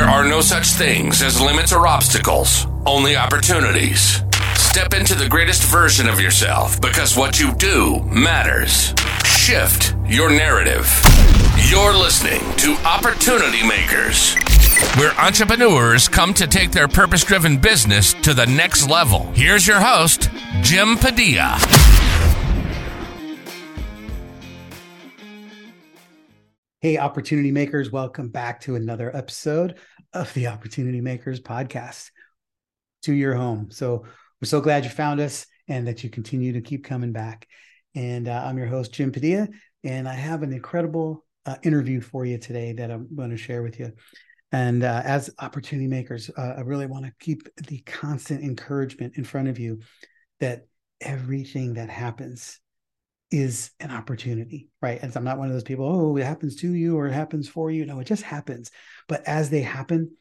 There are no such things as limits or obstacles, only opportunities. Step into the greatest version of yourself because what you do matters. Shift your narrative. You're listening to Opportunity Makers, where entrepreneurs come to take their purpose driven business to the next level. Here's your host, Jim Padilla. Hey, opportunity makers, welcome back to another episode of the Opportunity Makers podcast to your home. So, we're so glad you found us and that you continue to keep coming back. And uh, I'm your host, Jim Padilla, and I have an incredible uh, interview for you today that I'm going to share with you. And uh, as opportunity makers, uh, I really want to keep the constant encouragement in front of you that everything that happens is an opportunity, right? And I'm not one of those people, oh, it happens to you or it happens for you. No, it just happens. But as they happen,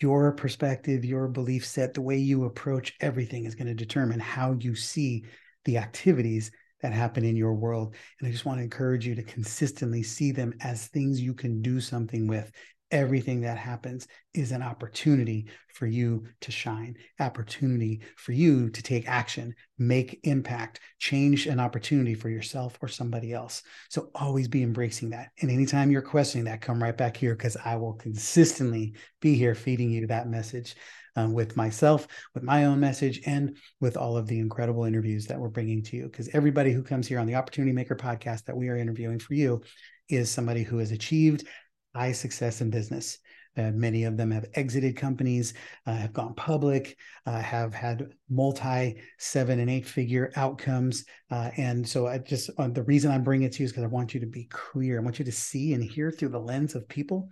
your perspective, your belief set, the way you approach everything is going to determine how you see the activities that happen in your world. And I just want to encourage you to consistently see them as things you can do something with everything that happens is an opportunity for you to shine, opportunity for you to take action, make impact, change an opportunity for yourself or somebody else. So always be embracing that. And anytime you're questioning that, come right back here because I will consistently be here feeding you that message. Um, with myself, with my own message, and with all of the incredible interviews that we're bringing to you. Because everybody who comes here on the Opportunity Maker podcast that we are interviewing for you is somebody who has achieved high success in business. Uh, many of them have exited companies, uh, have gone public, uh, have had multi seven and eight figure outcomes. Uh, and so, I just uh, the reason I'm bringing it to you is because I want you to be clear. I want you to see and hear through the lens of people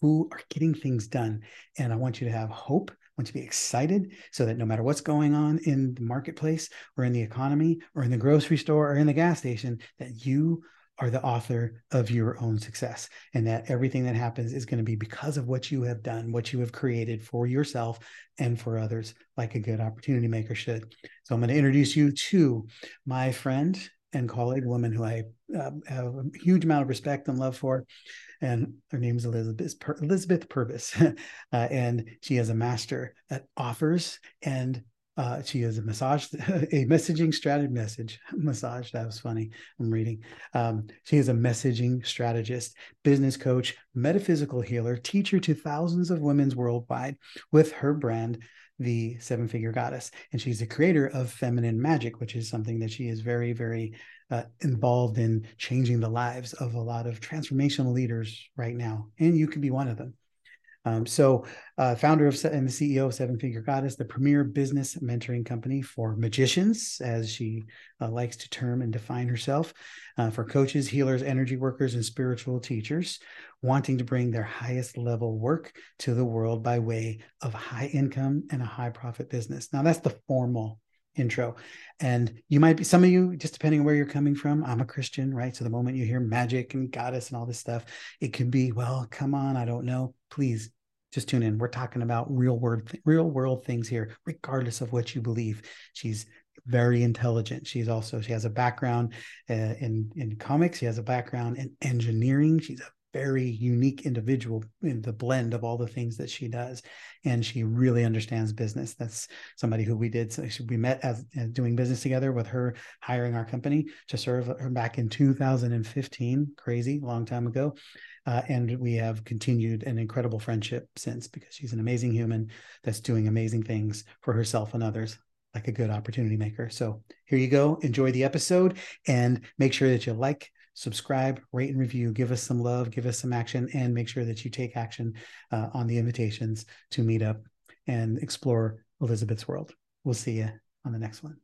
who are getting things done. And I want you to have hope. I want you to be excited so that no matter what's going on in the marketplace or in the economy or in the grocery store or in the gas station, that you are the author of your own success and that everything that happens is going to be because of what you have done what you have created for yourself and for others like a good opportunity maker should. So i'm going to introduce you to my friend and colleague woman who i uh, have a huge amount of respect and love for and her name is elizabeth elizabeth purvis. Uh, and she is a master at offers and uh, she is a massage, a messaging strategy message massage. That was funny. I'm reading. Um, she is a messaging strategist, business coach, metaphysical healer, teacher to thousands of women worldwide with her brand, the Seven Figure Goddess, and she's the creator of Feminine Magic, which is something that she is very, very uh, involved in changing the lives of a lot of transformational leaders right now, and you could be one of them. Um, so, uh, founder of and the CEO of Seven Figure Goddess, the premier business mentoring company for magicians, as she uh, likes to term and define herself, uh, for coaches, healers, energy workers, and spiritual teachers wanting to bring their highest level work to the world by way of high income and a high profit business. Now, that's the formal intro. And you might be, some of you, just depending on where you're coming from, I'm a Christian, right? So the moment you hear magic and goddess and all this stuff, it could be, well, come on, I don't know. Please just tune in. We're talking about real world, real world things here, regardless of what you believe. She's very intelligent. She's also she has a background uh, in in comics. She has a background in engineering. She's a very unique individual in the blend of all the things that she does and she really understands business that's somebody who we did so we met as, as, doing business together with her hiring our company to serve her back in 2015 crazy long time ago uh, and we have continued an incredible friendship since because she's an amazing human that's doing amazing things for herself and others like a good opportunity maker. So here you go. Enjoy the episode and make sure that you like, subscribe, rate, and review. Give us some love, give us some action, and make sure that you take action uh, on the invitations to meet up and explore Elizabeth's world. We'll see you on the next one.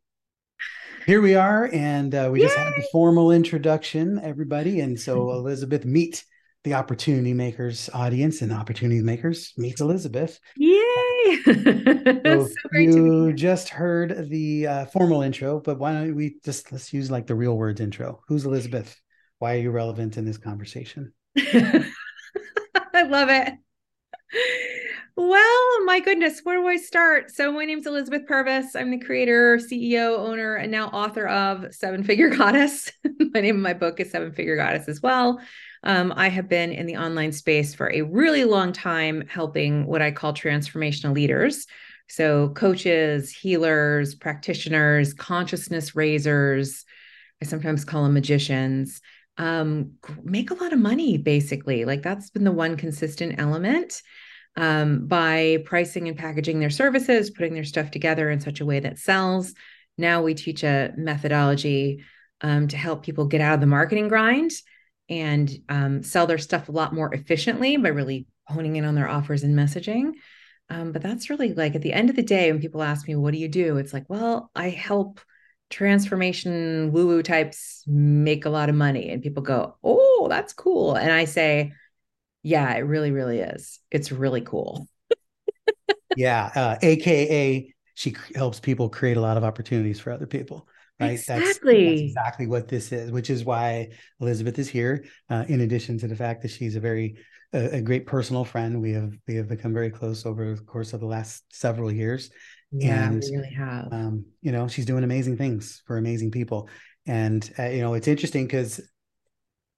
Here we are, and uh, we Yay! just had the formal introduction, everybody. And so, Elizabeth, meet the opportunity makers audience and opportunity makers meets Elizabeth. Yay! so, so you just heard the uh, formal intro, but why don't we just let's use like the real words intro? Who's Elizabeth? Why are you relevant in this conversation? I love it. Well, my goodness, where do I start? So, my name is Elizabeth Purvis. I'm the creator, CEO, owner, and now author of Seven Figure Goddess. my name of my book is Seven Figure Goddess as well. Um, I have been in the online space for a really long time, helping what I call transformational leaders. So, coaches, healers, practitioners, consciousness raisers, I sometimes call them magicians, um, make a lot of money basically. Like, that's been the one consistent element um, by pricing and packaging their services, putting their stuff together in such a way that sells. Now we teach a methodology um, to help people get out of the marketing grind and um, sell their stuff a lot more efficiently by really honing in on their offers and messaging. Um, but that's really like at the end of the day, when people ask me, what do you do? It's like, well, I help transformation woo woo types make a lot of money. And people go, oh, that's cool. And I say, yeah, it really, really is. It's really cool. yeah. Uh, AKA, she helps people create a lot of opportunities for other people right exactly. That's, that's, exactly what this is which is why elizabeth is here uh, in addition to the fact that she's a very a, a, great personal friend we have we have become very close over the course of the last several years yeah and we really have um, you know she's doing amazing things for amazing people and uh, you know it's interesting because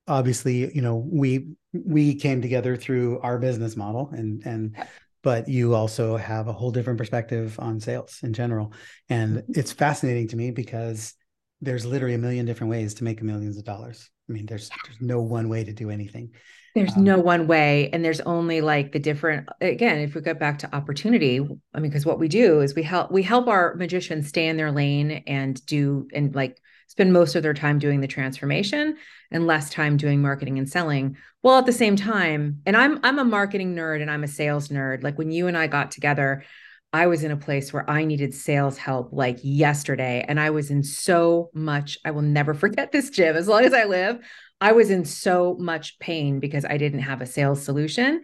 obviously you know we we came together through our business model and and but you also have a whole different perspective on sales in general. And mm-hmm. it's fascinating to me because there's literally a million different ways to make millions of dollars. I mean, there's there's no one way to do anything. There's um, no one way, and there's only like the different. Again, if we go back to opportunity, I mean, because what we do is we help we help our magicians stay in their lane and do and like spend most of their time doing the transformation and less time doing marketing and selling well at the same time and i'm i'm a marketing nerd and i'm a sales nerd like when you and i got together i was in a place where i needed sales help like yesterday and i was in so much i will never forget this jim as long as i live i was in so much pain because i didn't have a sales solution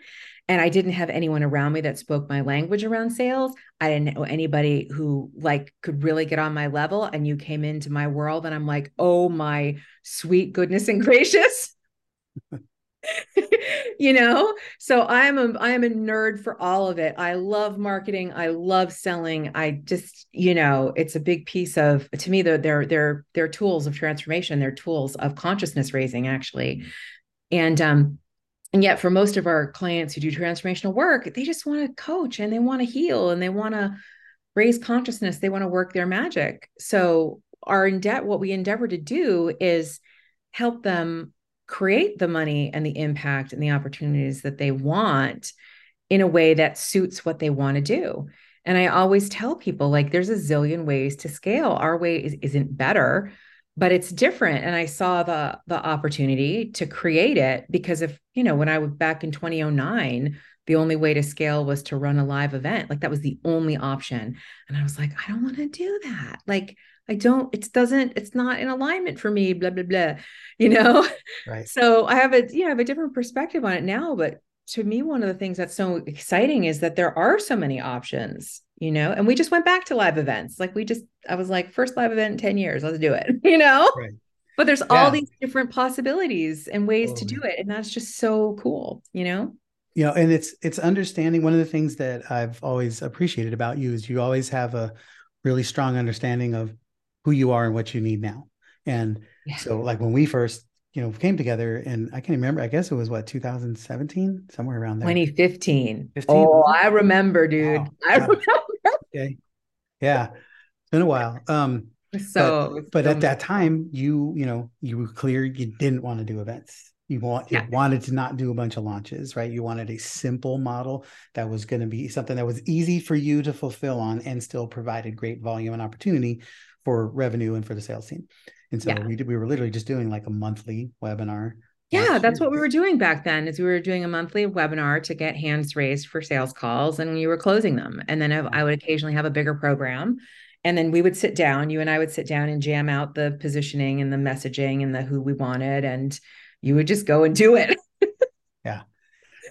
and I didn't have anyone around me that spoke my language around sales. I didn't know anybody who like could really get on my level. And you came into my world, and I'm like, oh my sweet goodness and gracious. you know? So i'm a i am a nerd for all of it. I love marketing. I love selling. I just you know it's a big piece of to me they're they're they're, they're tools of transformation. They're tools of consciousness raising actually. And um and yet for most of our clients who do transformational work they just want to coach and they want to heal and they want to raise consciousness. They want to work their magic. So our in debt what we endeavor to do is help them create the money and the impact and the opportunities that they want in a way that suits what they want to do. And i always tell people like there's a zillion ways to scale. Our way is, isn't better but it's different. And i saw the the opportunity to create it because if you know when i was back in 2009 the only way to scale was to run a live event. Like that was the only option. And i was like i don't want to do that. Like i don't it doesn't it's not in alignment for me blah blah blah you know? Right. So i have a you know I have a different perspective on it now but to me one of the things that's so exciting is that there are so many options you know? And we just went back to live events. Like we just i was like first live event in 10 years let's do it you know? Right. but there's yeah. all these different possibilities and ways to do it and that's just so cool you know? You know and it's it's understanding one of the things that i've always appreciated about you is you always have a really strong understanding of who you are and what you need now. And yeah. so like when we first you know came together and i can't remember i guess it was what 2017 somewhere around there. 2015 15? oh i remember dude. Wow. i remember. Okay. Yeah. It's been a while. Um so but, but so at that time you you know you were clear you didn't want to do events. You want you wanted to not do a bunch of launches right? You wanted a simple model that was going to be something that was easy for you to fulfill on and still provided great volume and opportunity for revenue and for the sales team and so yeah. we did, we were literally just doing like a monthly webinar. Yeah, that's what we were doing back then. Is we were doing a monthly webinar to get hands raised for sales calls, and we were closing them. And then I would occasionally have a bigger program, and then we would sit down. You and I would sit down and jam out the positioning and the messaging and the who we wanted, and you would just go and do it. yeah,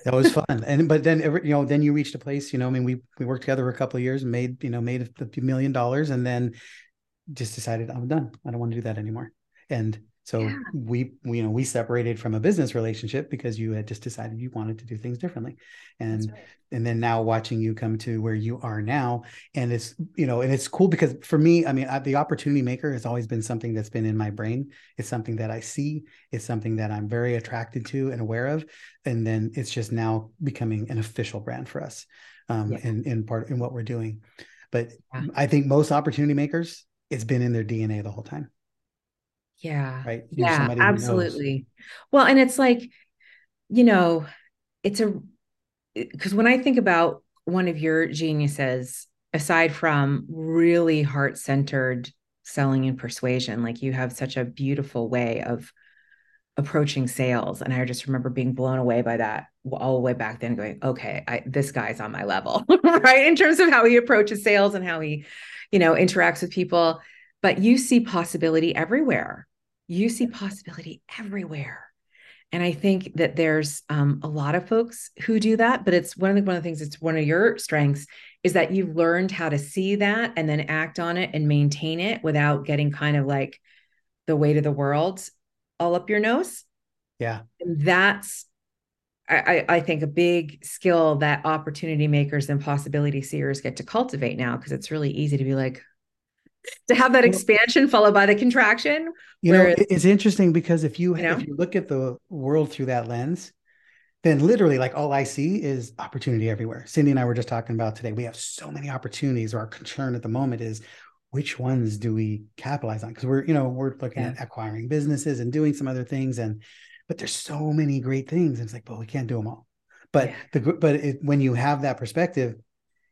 that was fun. And but then every, you know, then you reached a place. You know, I mean, we we worked together for a couple of years and made you know made a few million dollars, and then just decided I'm done. I don't want to do that anymore. And So yeah. we, we, you know, we separated from a business relationship because you had just decided you wanted to do things differently. And right. and then now watching you come to where you are now. And it's, you know, and it's cool because for me, I mean, I, the opportunity maker has always been something that's been in my brain. It's something that I see, it's something that I'm very attracted to and aware of. And then it's just now becoming an official brand for us um yeah. in, in part in what we're doing. But yeah. I think most opportunity makers, it's been in their DNA the whole time. Yeah. Right. You're yeah, absolutely. Well, and it's like, you know, it's a because when I think about one of your geniuses, aside from really heart centered selling and persuasion, like you have such a beautiful way of approaching sales. And I just remember being blown away by that all the way back then, going, okay, I, this guy's on my level, right? In terms of how he approaches sales and how he, you know, interacts with people but you see possibility everywhere. You see possibility everywhere. And I think that there's um, a lot of folks who do that, but it's one of the one of the things. It's one of your strengths is that you've learned how to see that and then act on it and maintain it without getting kind of like the weight of the world all up your nose. Yeah, and that's I, I think a big skill that opportunity makers and possibility seers get to cultivate now because it's really easy to be like, to have that expansion followed by the contraction. You know, it's interesting because if you, you know? if you look at the world through that lens, then literally like all I see is opportunity everywhere. Cyndi and I were just talking about today. We have so many opportunities. Our concern at the moment is which ones do we capitalize on? Because we're, you know, we're looking yeah. at acquiring businesses and doing some other things. And but there's so many great things. And it's like, but we can't do them all. But yeah. the but it, when you have that perspective,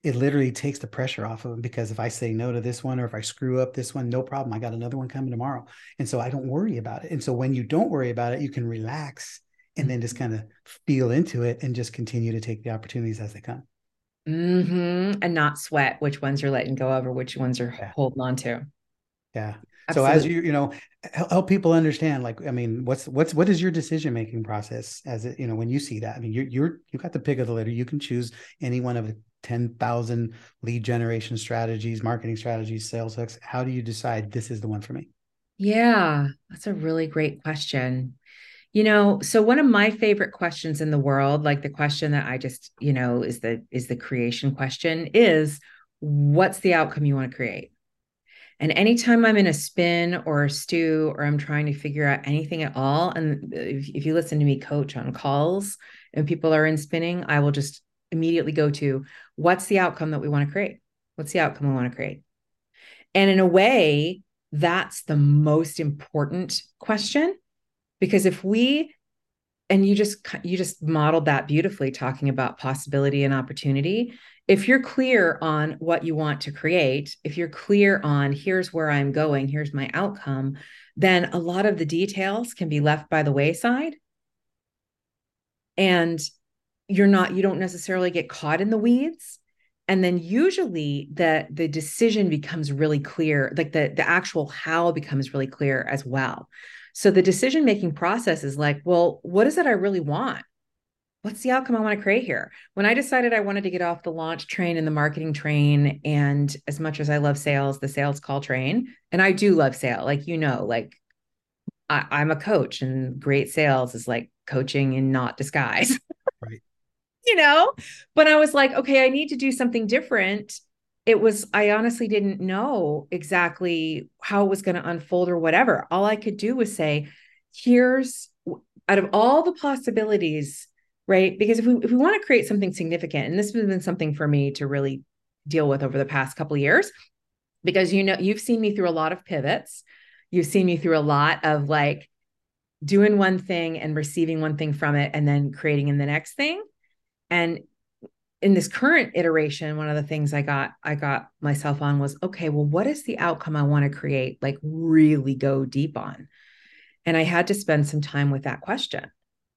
it literally takes the pressure off of them because if I say no to this one or if I screw up this one, no problem. I got another one coming tomorrow. And so I don't worry about it. And so when you don't worry about it, you can relax and then just mm-hmm. kind of feel into it and just continue to take the opportunities as they come. Mm-hmm. And not sweat which ones you're letting go of or which ones you're yeah. holding on to. Yeah. Absolutely. So as you, you know, help people understand, like, I mean, what's, what's, what is your decision-making process as it, you know, when you see that, I mean, you're, you're, you got the pick of the litter. You can choose any one of the 10,000 lead generation strategies, marketing strategies, sales hooks? How do you decide this is the one for me? Yeah, that's a really great question. You know, so one of my favorite questions in the world, like the question that I just, you know, is the is the creation question is what's the outcome you want to create? And anytime I'm in a spin or a stew or I'm trying to figure out anything at all, and if, if you listen to me coach on calls and people are in spinning, I will just immediately go to what's the outcome that we want to create? What's the outcome we want to create? And in a way, that's the most important question because if we and you just you just modeled that beautifully talking about possibility and opportunity. If you're clear on what you want to create if you're clear on here's where i'm going here's my outcome then a lot of the details can be left by the wayside. And you're not you don't necessarily get caught in the weeds. And then usually the the decision becomes really clear like the the actual how becomes really clear as well so the decision making process is like well what is it i really want what's the outcome i want to create here when i decided i wanted to get off the launch train and the marketing train and as much as i love sales the sales call train and i do love sale like you know like I, i'm a coach and great sales is like coaching in not disguise right you know? But I was like, okay, I need to do something different. It was, I honestly didn't know exactly how it was going to unfold or whatever. All I could do was say, here's out of all the possibilities, right? Because if we if we want to create something significant, and this has been something for me to really deal with over the past couple years, because you know, you've seen me through a lot of pivots. You've seen me through a lot of like doing one thing and receiving one thing from it and then creating in the next thing and in this current iteration one of the things i got i got myself on was okay well what is the outcome i want to create like really go deep on? And i had to spend some time with that question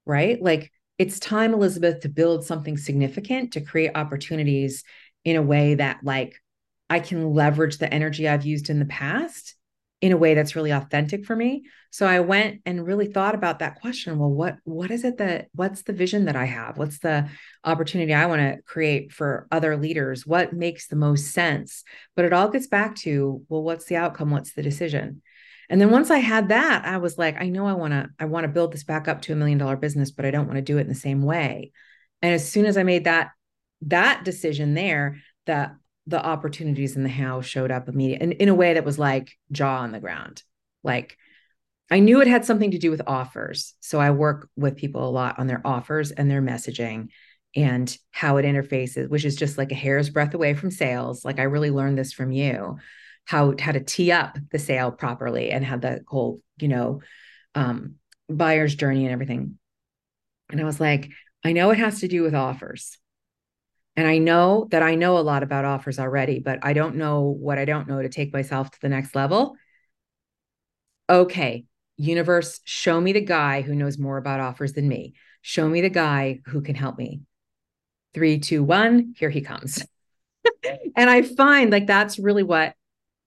right? Like it's time elizabeth to build something significant to create opportunities in a way that like i can leverage the energy i've used in the past in a way that's really authentic for me. So i went and really thought about that question well what what is it that what's the vision that i have? What's the opportunity i want to create for other leaders? What makes the most sense? But it all gets back to well what's the outcome? What's the decision? And then once I had that, I was like, I know I want to, I want to build this back up to a million dollar business, but I don't want to do it in the same way. And as soon as I made that, that decision there, that the opportunities in the how showed up immediately and in a way that was like jaw on the ground. Like I knew it had something to do with offers. So I work with people a lot on their offers and their messaging and how it interfaces, which is just like a hair's breadth away from sales. Like I really learned this from you, how how to tee up the sale properly and how the whole, you know, um, buyer's journey and everything. And I was like, I know it has to do with offers. And I know that I know a lot about offers already, but I don't know what I don't know to take myself to the next level. Okay, universe, show me the guy who knows more about offers than me. Show me the guy who can help me. Three, two, one, here he comes. and I find like that's really what,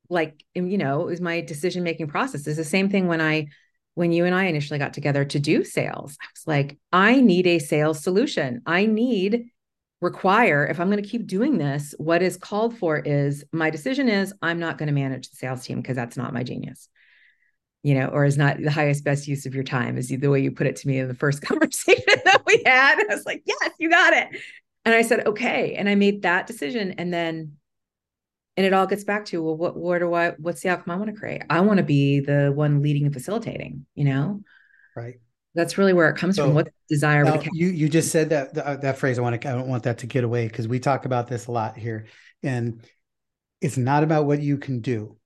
like, you know, is my decision making process. Is the same thing when I, when you and I initially got together to do sales. I was like, I need a sales solution. I need require if i'm going to keep doing this what is called for is my decision is i'm not going to manage the sales team because that's not my genius you know, or is not the highest best use of your time, is the way you put it to me in the first conversation that we had. I was like, yes, you got it. And I said, okay. And I made that decision. And then, and it all gets back to, well, what, what do I, what's the outcome I want to create? I want to be the one leading and facilitating, you know? Right. That's really where it comes so, from. What desire? Now, you, you just said that, that, that phrase. I want to, I don't want that to get away because we talk about this a lot here and it's not about what you can do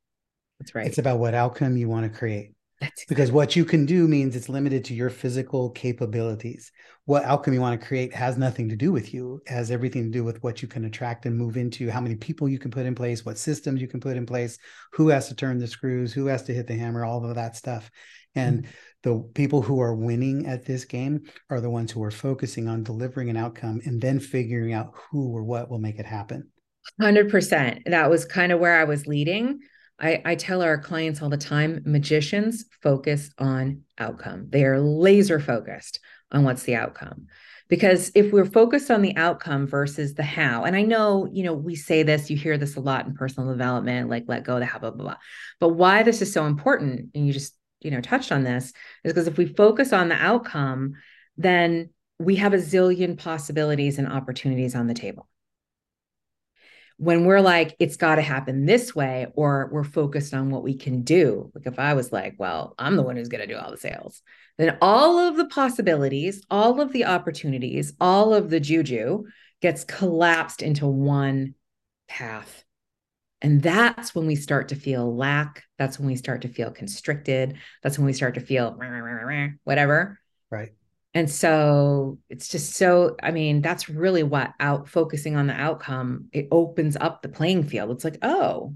that's right. It's about what outcome you want to create. That's because what you can do means it's limited to your physical capabilities. What outcome you want to create has nothing to do with you, it has everything to do with what you can attract and move into, how many people you can put in place, what systems you can put in place, who has to turn the screws, who has to hit the hammer, all of that stuff. And mm-hmm. The people who are winning at this game are the ones who are focusing on delivering an outcome and then figuring out who or what will make it happen. 100%. That was kind of where I was leading I, I tell our clients all the time magicians focus on outcome. They are laser focused on what's the outcome. Because if we're focused on the outcome versus the how, and I know, you know, we say this, you hear this a lot in personal development, like let go the how, blah, blah, blah. But why this is so important, and you just, you know, touched on this, is because if we focus on the outcome, then we have a zillion possibilities and opportunities on the table. When we're like it's got to happen this way or we're focused on what we can do like if i was like well i'm the one who's going to do all the sales then all of the possibilities all of the opportunities all of the juju gets collapsed into one path and that's when we start to feel lack that's when we start to feel constricted that's when we start to feel whatever right and so it's just so, I mean, that's really what out focusing on the outcome, it opens up the playing field. It's like, oh,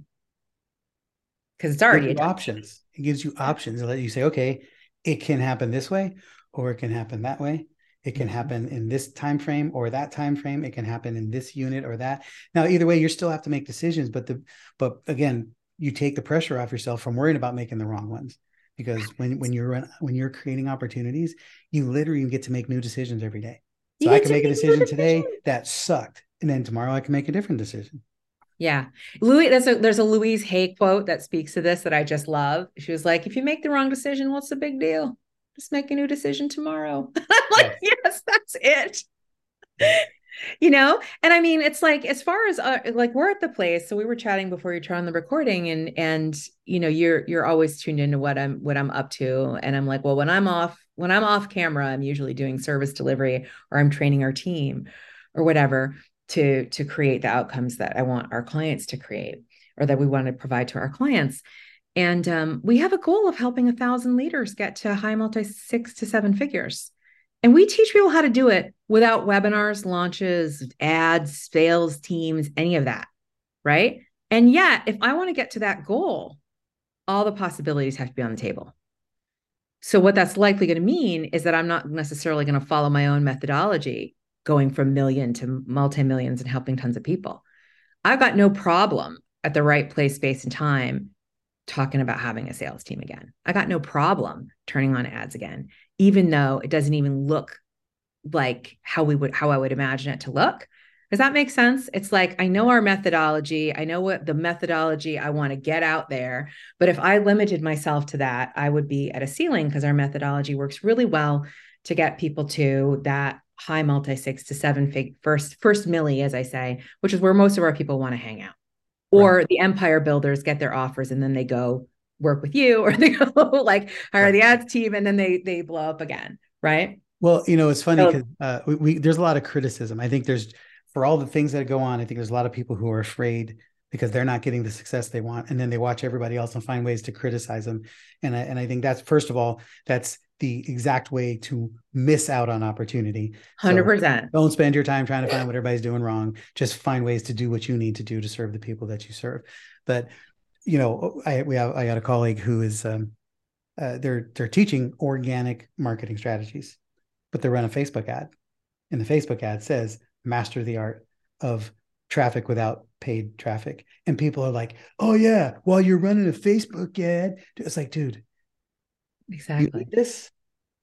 because it's already it options. It gives you options It let you say, okay, it can happen this way, or it can happen that way. It can mm-hmm. happen in this time frame or that time frame. It can happen in this unit or that. Now, either way, you still have to make decisions, but the but again, you take the pressure off yourself from worrying about making the wrong ones because when when you're when you're creating opportunities, you literally get to make new decisions every day. So I can make a decision today that sucked, and then tomorrow I can make a different decision. Yeah, Louis. There's a there's a Louise Hay quote that speaks to this that I just love. She was like, "If you make the wrong decision, what's the big deal? Just make a new decision tomorrow." I'm like, yes, yes that's it. You know? And i mean it's like as far as uh, like we're at the place so we were chatting before you turn on the recording and and you know you're you're always tuned into what i'm what i'm up to and i'm like well when i'm off when i'm off camera i'm usually doing service delivery or i'm training our team or whatever to to create the outcomes that i want our clients to create or that we want to provide to our clients and um, we have a goal of helping a thousand leaders get to high multi six to seven figures and we teach people how to do it without webinars, launches, ads, sales teams, any of that. Right. And yet, if I want to get to that goal, all the possibilities have to be on the table. So, what that's likely going to mean is that I'm not necessarily going to follow my own methodology going from million to multi millions and helping tons of people. I've got no problem at the right place, space, and time talking about having a sales team again. I got no problem turning on ads again even though it doesn't even look like how we would how I would imagine it to look. Does that make sense? It's like I know our methodology, I know what the methodology I want to get out there, but if I limited myself to that, I would be at a ceiling because our methodology works really well to get people to that high multi six to seven fig first first milli, as I say, which is where most of our people want to hang out. Or right. the empire builders get their offers and then they go work with you, or they go like hire right. the ads team and then they they blow up again, right? Well, you know, it's funny because so, uh, we, we there's a lot of criticism. I think there's for all the things that go on. I think there's a lot of people who are afraid because they're not getting the success they want, and then they watch everybody else and find ways to criticize them. And I, and I think that's first of all, that's the exact way to miss out on opportunity. 100%. So don't spend your time trying to find what everybody's doing wrong. Just find ways to do what you need to do to serve the people that you serve. But, you know, I, we have, I got a colleague who is, um, uh, they're, they're teaching organic marketing strategies, but they run a Facebook ad. And the Facebook ad says, master the art of traffic without paid traffic. And people are like, oh, yeah, while you're running a Facebook ad, it's like, dude, exactly. this?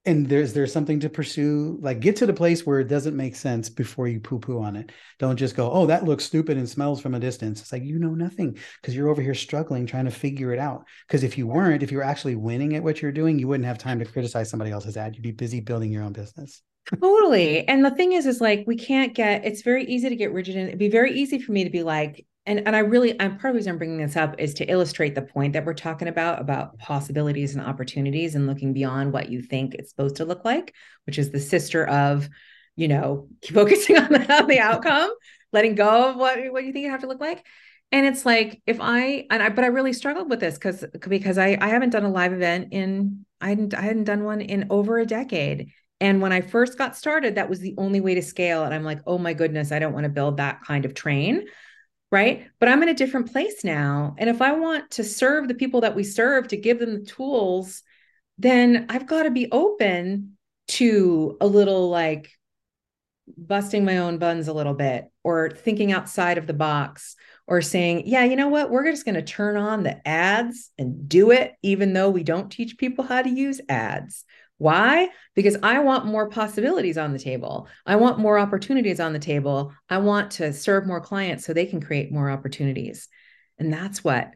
And there's there's something to pursue? Like get to the place where it doesn't make sense before you poo poo on it. Don't just go oh that looks stupid and smells from a distance. It's like you know nothing because you're over here struggling trying to figure it out. Because if you weren't if you were actually winning at what you're doing you wouldn't have time to criticize somebody else's ad. You'd be busy building your own business. Totally. And the thing is is like we can't get it's very easy to get rigid and it'd be very easy for me to be like and and I really I'm part of the reason I'm bringing this up is to illustrate the point that we're talking about about possibilities and opportunities and looking beyond what you think it's supposed to look like, which is the sister of, you know, keep focusing on the, on the outcome, letting go of what what you think it have to look like. And it's like if I and I but I really struggled with this because because I I haven't done a live event in I hadn't I hadn't done one in over a decade. And when I first got started, that was the only way to scale. And I'm like, oh my goodness, I don't want to build that kind of train right? But I'm in a different place now. And if I want to serve the people that we serve, to give them the tools, then I've got to be open to a little like busting my own buns a little bit or thinking outside of the box or saying, yeah, you know what? We're just going to turn on the ads and do it, even though we don't teach people how to use ads. Why? Because I want more possibilities on the table. I want more opportunities on the table. I want to serve more clients so they can create more opportunities. And that's what,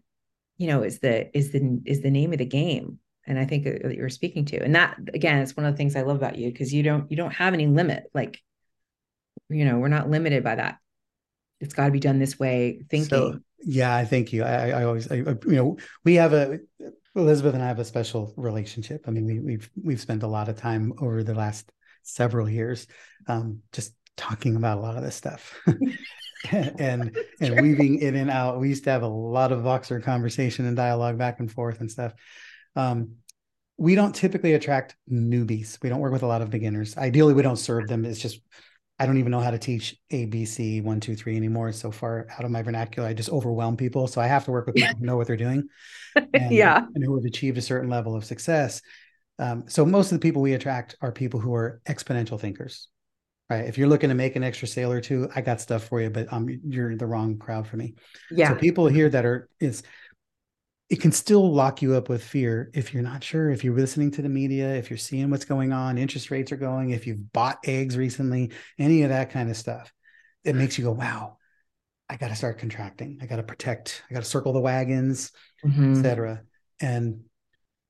you know, is the is the is the name of the game. And I think uh, that you're speaking to. And that again, it's one of the things I love about you because you don't you don't have any limit. Like, you know, we're not limited by that. It's got to be done this way. Thinking. So, yeah, I thank you. I, I always, I, you know, we have a Elizabeth and I have a special relationship. I mean, we, we've we've spent a lot of time over the last several years um, just talking about a lot of this stuff and and weaving in and out. We used to have a lot of Voxer conversation and dialogue back and forth and stuff. Um, we don't typically attract newbies. We don't work with a lot of beginners. Ideally, we don't serve them. It's just I don't even know how to teach ABC one, two, three anymore. It's so far out of my vernacular. I just overwhelm people. So I have to work with people who know what they're doing. And, yeah. And who have achieved a certain level of success. Um, so most of the people we attract are people who are exponential thinkers. Right. If you're looking to make an extra sale or two, I got stuff for you, but um, you're the wrong crowd for me. Yeah. So people here that are is it can still lock you up with fear if you're not sure if you're listening to the media if you're seeing what's going on interest rates are going if you've bought eggs recently any of that kind of stuff. It makes you go wow i got to start contracting. I got to protect i got to circle the wagons mm-hmm. etc and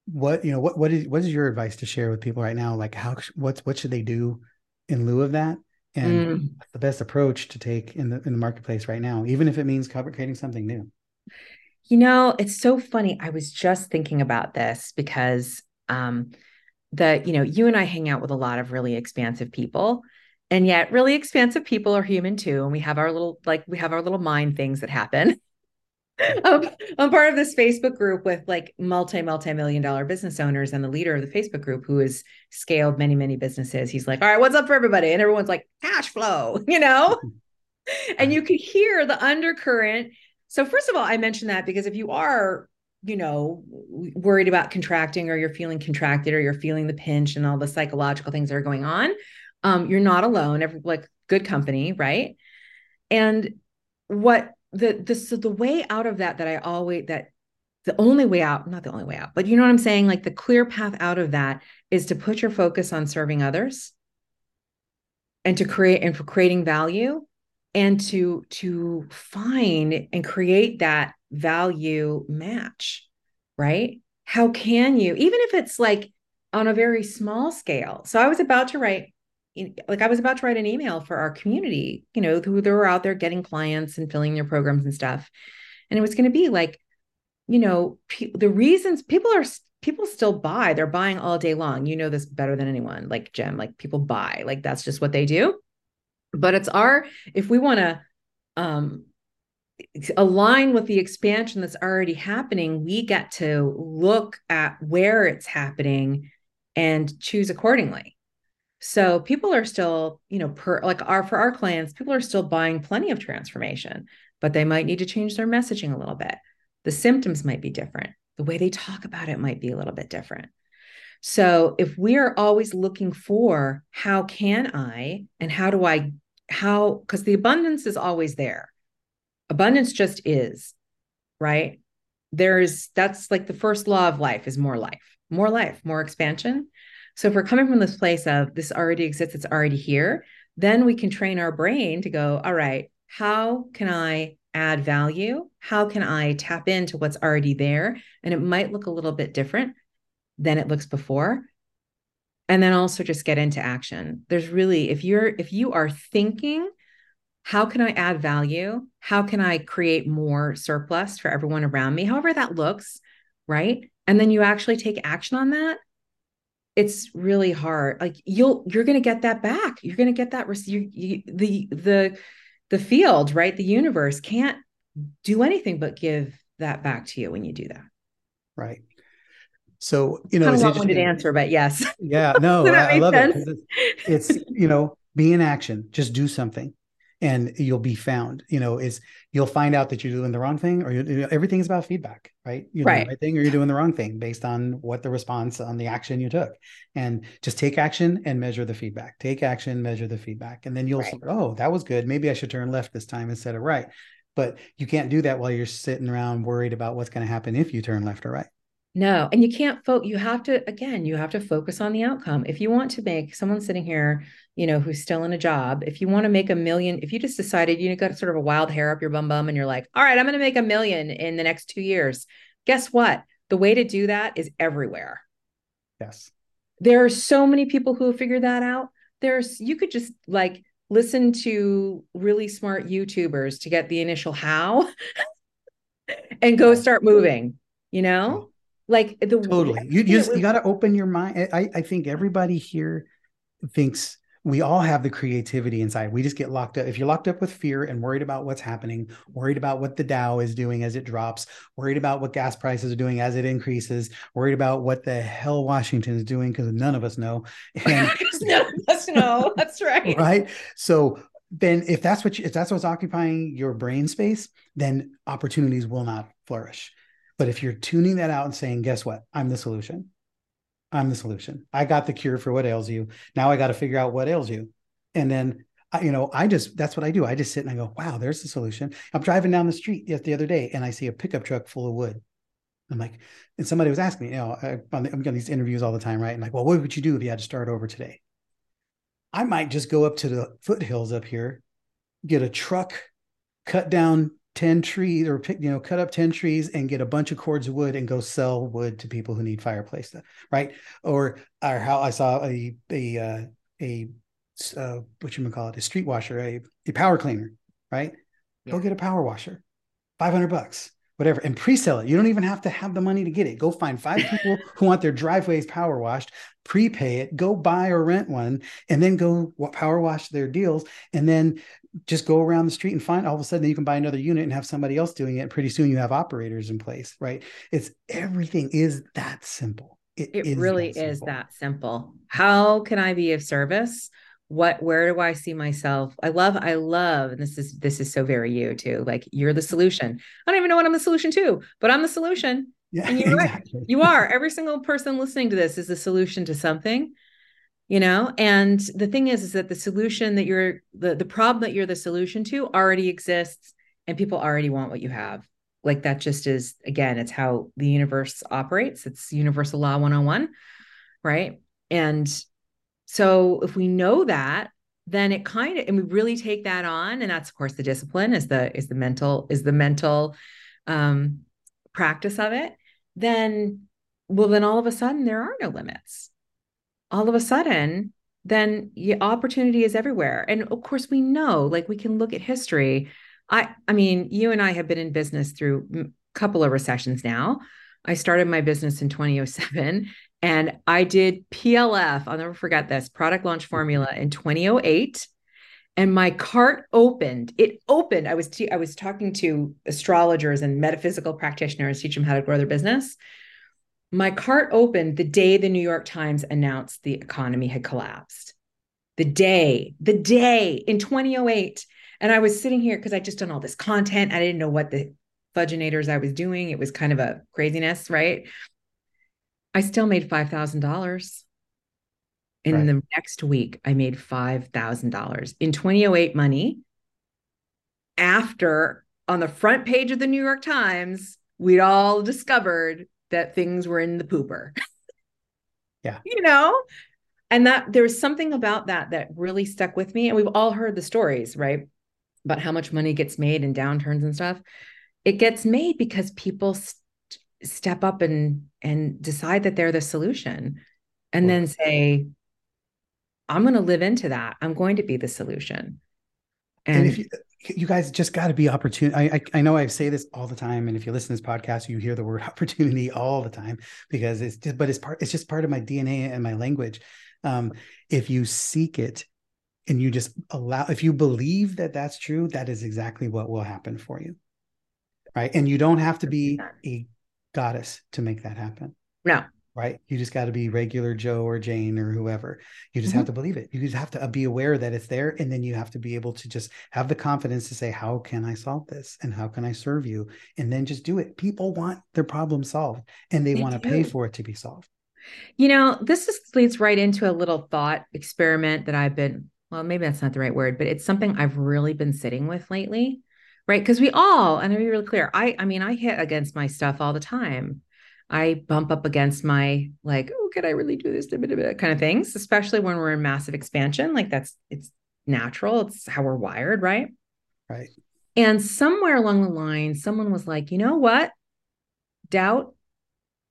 what you know what what is what is your advice to share with people right now? Like how what's what should they do in lieu of that? And mm. the best approach to take in the in the marketplace right now even if it means creating something new you know, it's so funny. I was just thinking about this because um the, you know, you and I hang out with a lot of really expansive people. And yet really expansive people are human too. And we have our little, like we have our little mind things that happen. um, I'm part of this Facebook group with like multi, multi million dollar business owners and the leader of the Facebook group who has scaled many, many businesses. He's like, all right, what's up for everybody? And everyone's like, cash flow, you know? and you could hear the undercurrent so first of all, I mentioned that because if you are, you know, worried about contracting or you're feeling contracted or you're feeling the pinch and all the psychological things that are going on, um, you're not alone. Every like good company, right? And what the the so the way out of that that I always that the only way out, not the only way out, but you know what I'm saying? Like the clear path out of that is to put your focus on serving others and to create and for creating value and to to find and create that value match right? How can you even if it's like on a very small scale. So i was about to write like i was about to write an email for our community you know who they were out there getting clients and filling their programs and stuff. And it was going to be like you know pe- the reasons people are people still buy they're buying all day long. You know this better than anyone like jim like people buy like that's just what they do but it's our if we want to um align with the expansion that's already happening we get to look at where it's happening and choose accordingly. So people are still you know per like our for our clients people are still buying plenty of transformation but they might need to change their messaging a little bit. The symptoms might be different. The way they talk about it might be a little bit different so if we are always looking for how can I and how do I how because the abundance is always there. Abundance just is, right? There's that's like the first law of life is more life, more life, more expansion. So if we're coming from this place of this already exists, it's already here, then we can train our brain to go, all right, how can I add value? How can I tap into what's already there? And it might look a little bit different than it looks before. And then also just get into action. There's really, if you're, if you are thinking, how can I add value? How can I create more surplus for everyone around me? However that looks, right? And then you actually take action on that. It's really hard. Like you'll, you're going to get that back. You're going to get that. You, you, the, the, the field, right? The universe can't do anything but give that back to you when you do that. Right. So, you know, kind of long-winded answer, but yes. Yeah, no, I, I, love sense? it. It's, it's, you know, be in action, just do something and you'll be found, you know, is you'll find out that you're doing the wrong thing or you know, everything's about feedback, right? You're right. doing the right thing or you're doing the wrong thing based on what the response on the action you took. And just take action and measure the feedback. Take action, measure the feedback. And then you'll right. say, oh, that was good. Maybe I should turn left this time instead of right. But you can't do that while you're sitting around worried about what's going to happen if you turn left or right. No, and you can't focus. You have to again. You have to focus on the outcome. If you want to make someone sitting here, you know, who's still in a job, if you want to make a million, if you just decided you got sort of a wild hair up your bum bum, and you're like, all right, I'm going to make a million in the next two years. Guess what? The way to do that is everywhere. Yes. There are so many people who have figured that out. There's you could just like listen to really smart YouTubers to get the initial how and go start moving. You know like the totally. you you, you got to open your mind I, I think everybody here thinks we all have the creativity inside. We just get locked up. If you're locked up with fear and worried about what's happening worried about what the dow is doing as it drops worried about what gas prices are doing as it increases worried about what the hell washington is doing because none of us know. And none of us know. That's right. Right? So then if that's what you, if that's what's occupying your brain space then opportunities will not flourish but if you're tuning that out and saying, guess what? I'm the solution. I'm the solution. I got the cure for what ails you. Now I got to figure out what ails you. And then, you know, I just, that's what I do. I just sit and I go, wow, there's the solution. I'm driving down the street the other day and I see a pickup truck full of wood. I'm like, and somebody was asking me, you know, I, I'm getting these interviews all the time, right? And like, well, what would you do if you had to start over today? I might just go up to the foothills up here, get a truck, cut down 10 trees or pick, you know, cut up 10 trees and get a bunch of cords of wood and go sell wood to people who need fireplace, stuff, right? Or, or how I saw a, a, uh, a, uh, what you call it, a street washer, a, a power cleaner, right? Yeah. Go get a power washer, 500 bucks, whatever, and pre-sell it. You don't even have to have the money to get it. Go find five people who want their driveways power washed, prepay it, go buy or rent one, and then go power wash their deals. And then just go around the street and find all of a sudden you can buy another unit and have somebody else doing it. And pretty soon you have operators in place, right? It's everything is that simple. it, it really that is that simple. How can I be of service? What where do I see myself? I love, I love, and this is this is so very you too. Like you're the solution. I don't even know what I'm the solution to, but I'm the solution. Yeah, and you're exactly. right. You are. Every single person listening to this is the solution to something you know and the thing is is that the solution that you're the the problem that you're the solution to already exists and people already want what you have like that just is again it's how the universe operates it's universal law 101 right and so if we know that then it kind of and we really take that on and that's of course the discipline is the is the mental is the mental um practice of it then well then all of a sudden there are no limits. All of a sudden then the opportunity is everywhere. And of course we know like we can look at history. I i mean you and i have been in business through a couple of recessions now. I started my business in 2007 and I did PLF, I'll never forget this product launch mm-hmm. formula in 2008. And my cart opened. It opened. I was te- I was talking to astrologers and metaphysical practitioners, teach them how to grow their business. My cart opened the day the New York Times announced the economy had collapsed. The day, the day in 2008. And I was sitting here because I just done all this content. I didn't know what the fudginators I was doing. It was kind of a craziness, right? I still made $5,000. In right. the next week, I made $5,000 in 2008 money. After on the front page of the New York Times, we'd all discovered that things were in the pooper. Yeah. you know, and that there was something about that that really stuck with me. And we've all heard the stories, right? About how much money gets made in downturns and stuff. It gets made because people step up and and decide that they're the solution and then say i'm going to live into that. I'm going to be the solution. And, and if you you guys just got to be opportunity I, I, I know i say this all the time and if you listen to this podcast you hear the word opportunity all the time because it's just but it's part it's just part of my dna and my language. Um if you seek it and you just allow if you believe that that's true that is exactly what will happen for you right? And you don't have to be a goddess to make that happen. No. Right. You just got to be regular Joe or Jane or whoever. You just mm-hmm. have to believe it. You just have to uh, be aware that it's there. And then you have to be able to just have the confidence to say, how can I solve this? And how can I serve you? And then just do it. People want their problem solved and they, they want to pay for it to be solved. You know, this just leads right into a little thought experiment that I've been, well, maybe that's not the right word, but it's something I've really been sitting with lately right? Because we all and to be really clear i i mean i hit against my stuff all the time. I bump up against my like oh can i really do this? kind of things especially when we're in massive expansion like that's it's natural it's how we're wired right? Right. And somewhere along the line someone was like you know what? Doubt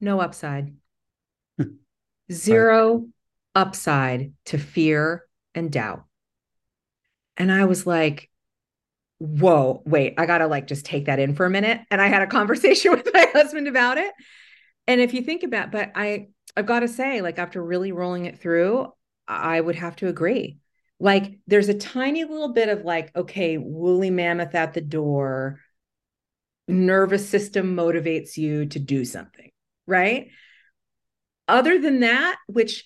no upside. Hmm. Zero right. upside to fear and doubt. And i was like whoa, wait, I got to like just take that in for a minute. And I had a conversation with my husband about it. And if you think about, but I, I've got to say, like after really rolling it through, I would have to agree. Like there's a tiny little bit of like, okay, woolly mammoth at the door, nervous system motivates you to do something, right? Other than that, which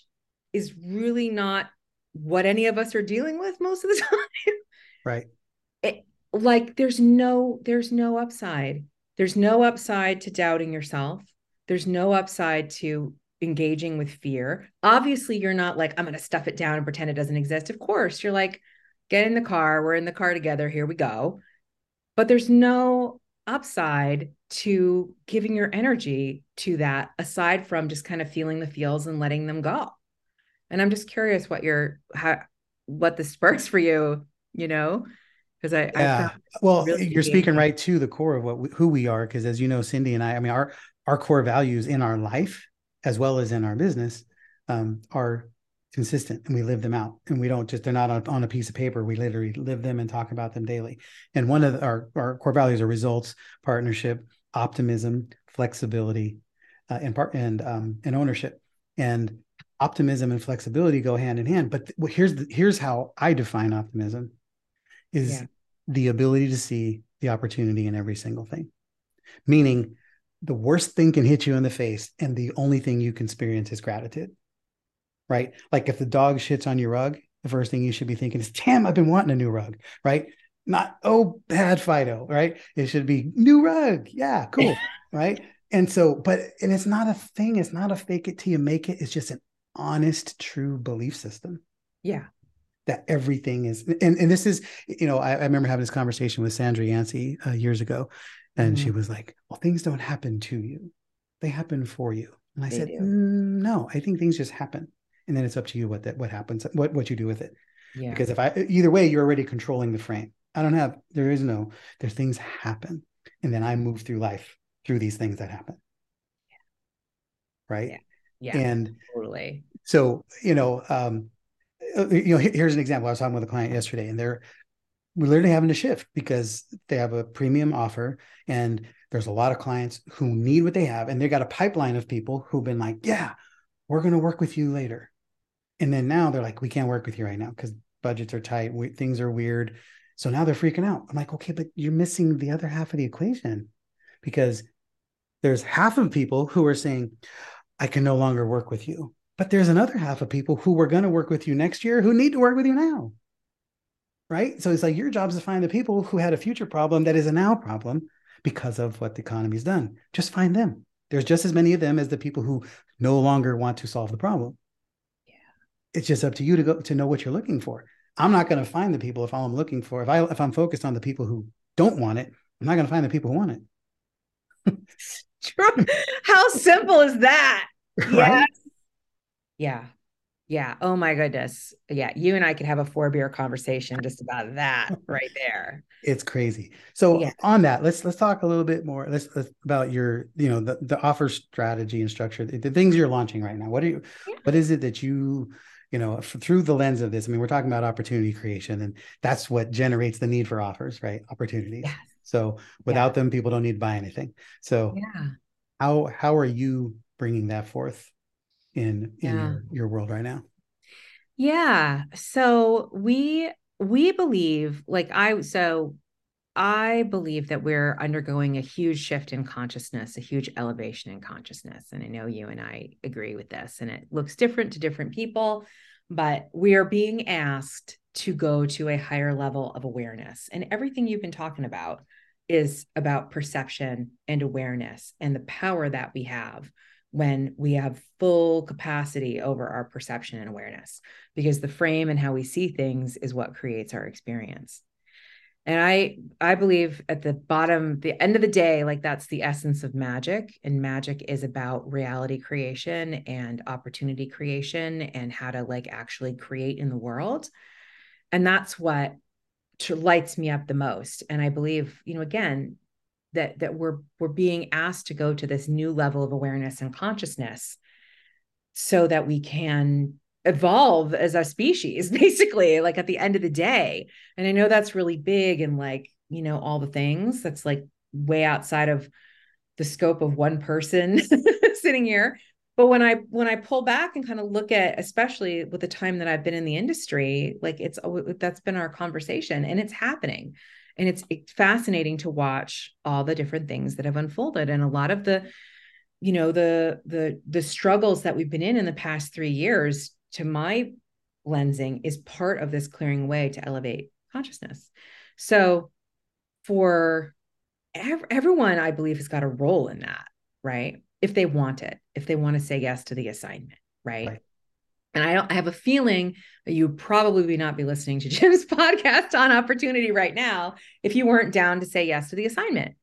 is really not what any of us are dealing with most of the time. Right. Like there's no there's no upside. There's no upside to doubting yourself. There's no upside to engaging with fear. Obviously you're not like i'm going to stuff it down and pretend it doesn't exist. Of course you're like get in the car. We're in the car together. Here we go. But there's no upside to giving your energy to that aside from just kind of feeling the feels and letting them go. And i'm just curious what your how what this spurs for you you know because I yeah. I well, really you're speaking right to the core of what we, who we are. Because as you know, Cyndi and I, I mean, our our core values in our life as well as in our business um, are consistent, and we live them out. And we don't just they're not on, on, a piece of paper. We literally live them and talk about them daily. And one of the, our our core values are results, partnership, optimism, flexibility, uh, and part and um, and ownership. And optimism and flexibility go hand in hand. But th- here's the, here's how I define optimism is yeah. The ability to see the opportunity in every single thing. Meaning, the worst thing can hit you in the face, and the only thing you can experience is gratitude. Right? Like if the dog shits on your rug, the first thing you should be thinking is, damn, I've been wanting a new rug. Right? Not, oh, bad Fido. Right? It should be new rug. Yeah, cool. right? And so, but, and it's not a thing, it's not a fake it till you make it. It's just an honest, true belief system. Yeah that everything is and, and this is you know I, I remember having this conversation with sandra yancey uh, years ago and mm-hmm. she was like well things don't happen to you they happen for you and i they said mm, no i think things just happen and then it's up to you what that what happens what what you do with it Yeah. Because if I either way, you're already controlling the frame. I don't have, there is no, there's things happen. And then I move through life through these things that happen. Yeah. Right. Yeah. yeah. And totally. So, you know, um, Uh, you know, here's an example. I was talking with a client yesterday and they're, we're literally having to shift because they have a premium offer and there's a lot of clients who need what they have and they got a pipeline of people who've been like yeah we're going to work with you later. And then now they're like we can't work with you right now because budgets are tight we, things are weird. So now they're freaking out. I'm like okay but you're missing the other half of the equation because there's half of people who are saying i can no longer work with you but there's another half of people who were going to work with you next year who need to work with you now right? So it's like your job is to find the people who had a future problem that is a now problem because of what the economy's done. Just find them. There's just as many of them as the people who no longer want to solve the problem. Yeah. It's just up to you to go to know what you're looking for. I'm not going to find the people if all I'm looking for. If I if I'm focused on the people who don't want it, I'm not going to find the people who want it. How simple is that? right? Yeah. Yeah. Oh my goodness. Yeah. You and I could have a four beer conversation just about that right there. It's crazy. So yeah. on that, let's let's talk a little bit more. Let's, let's about your, you know, the, the offer strategy and structure, the, the things you're launching right now. What are you yeah. what is it that you, you know, through the lens of this? I mean, we're talking about opportunity creation, and that's what generates the need for offers, right? Opportunities. Yes. So without yeah. them, people don't need to buy anything. So yeah. how how are you bringing that forth in in yeah. your, your world right now? Yeah. So we we believe like i so i believe that we're undergoing a huge shift in consciousness a huge elevation in consciousness. And i know you and i agree with this and it looks different to different people but we are being asked to go to a higher level of awareness. And everything you've been talking about is about perception and awareness and the power that we have when we have full capacity over our perception and awareness because the frame and how we see things is what creates our experience. And i i believe at the bottom the end of the day like that's the essence of magic and magic is about reality creation and opportunity creation and how to like actually create in the world. And that's what lights me up the most. And i believe you know again that that we're we're being asked to go to this new level of awareness and consciousness so that we can evolve as a species basically like at the end of the day. And i know that's really big and like you know all the things that's like way outside of the scope of one person sitting here. But when i when i pull back and kind of look at especially with the time that i've been in the industry like it's that's been our conversation and it's happening and it's, it's fascinating to watch all the different things that have unfolded. And a lot of the you know the the the struggles that we've been in in the past 3 years to my lensing is part of this clearing way to elevate consciousness. So for ev- everyone i believe has got a role in that right? If they want it if they want to say yes to the assignment right, right. And I, don't I have a feeling that you probably would not be listening to Jim's podcast on opportunity right now if you weren't down to say yes to the assignment.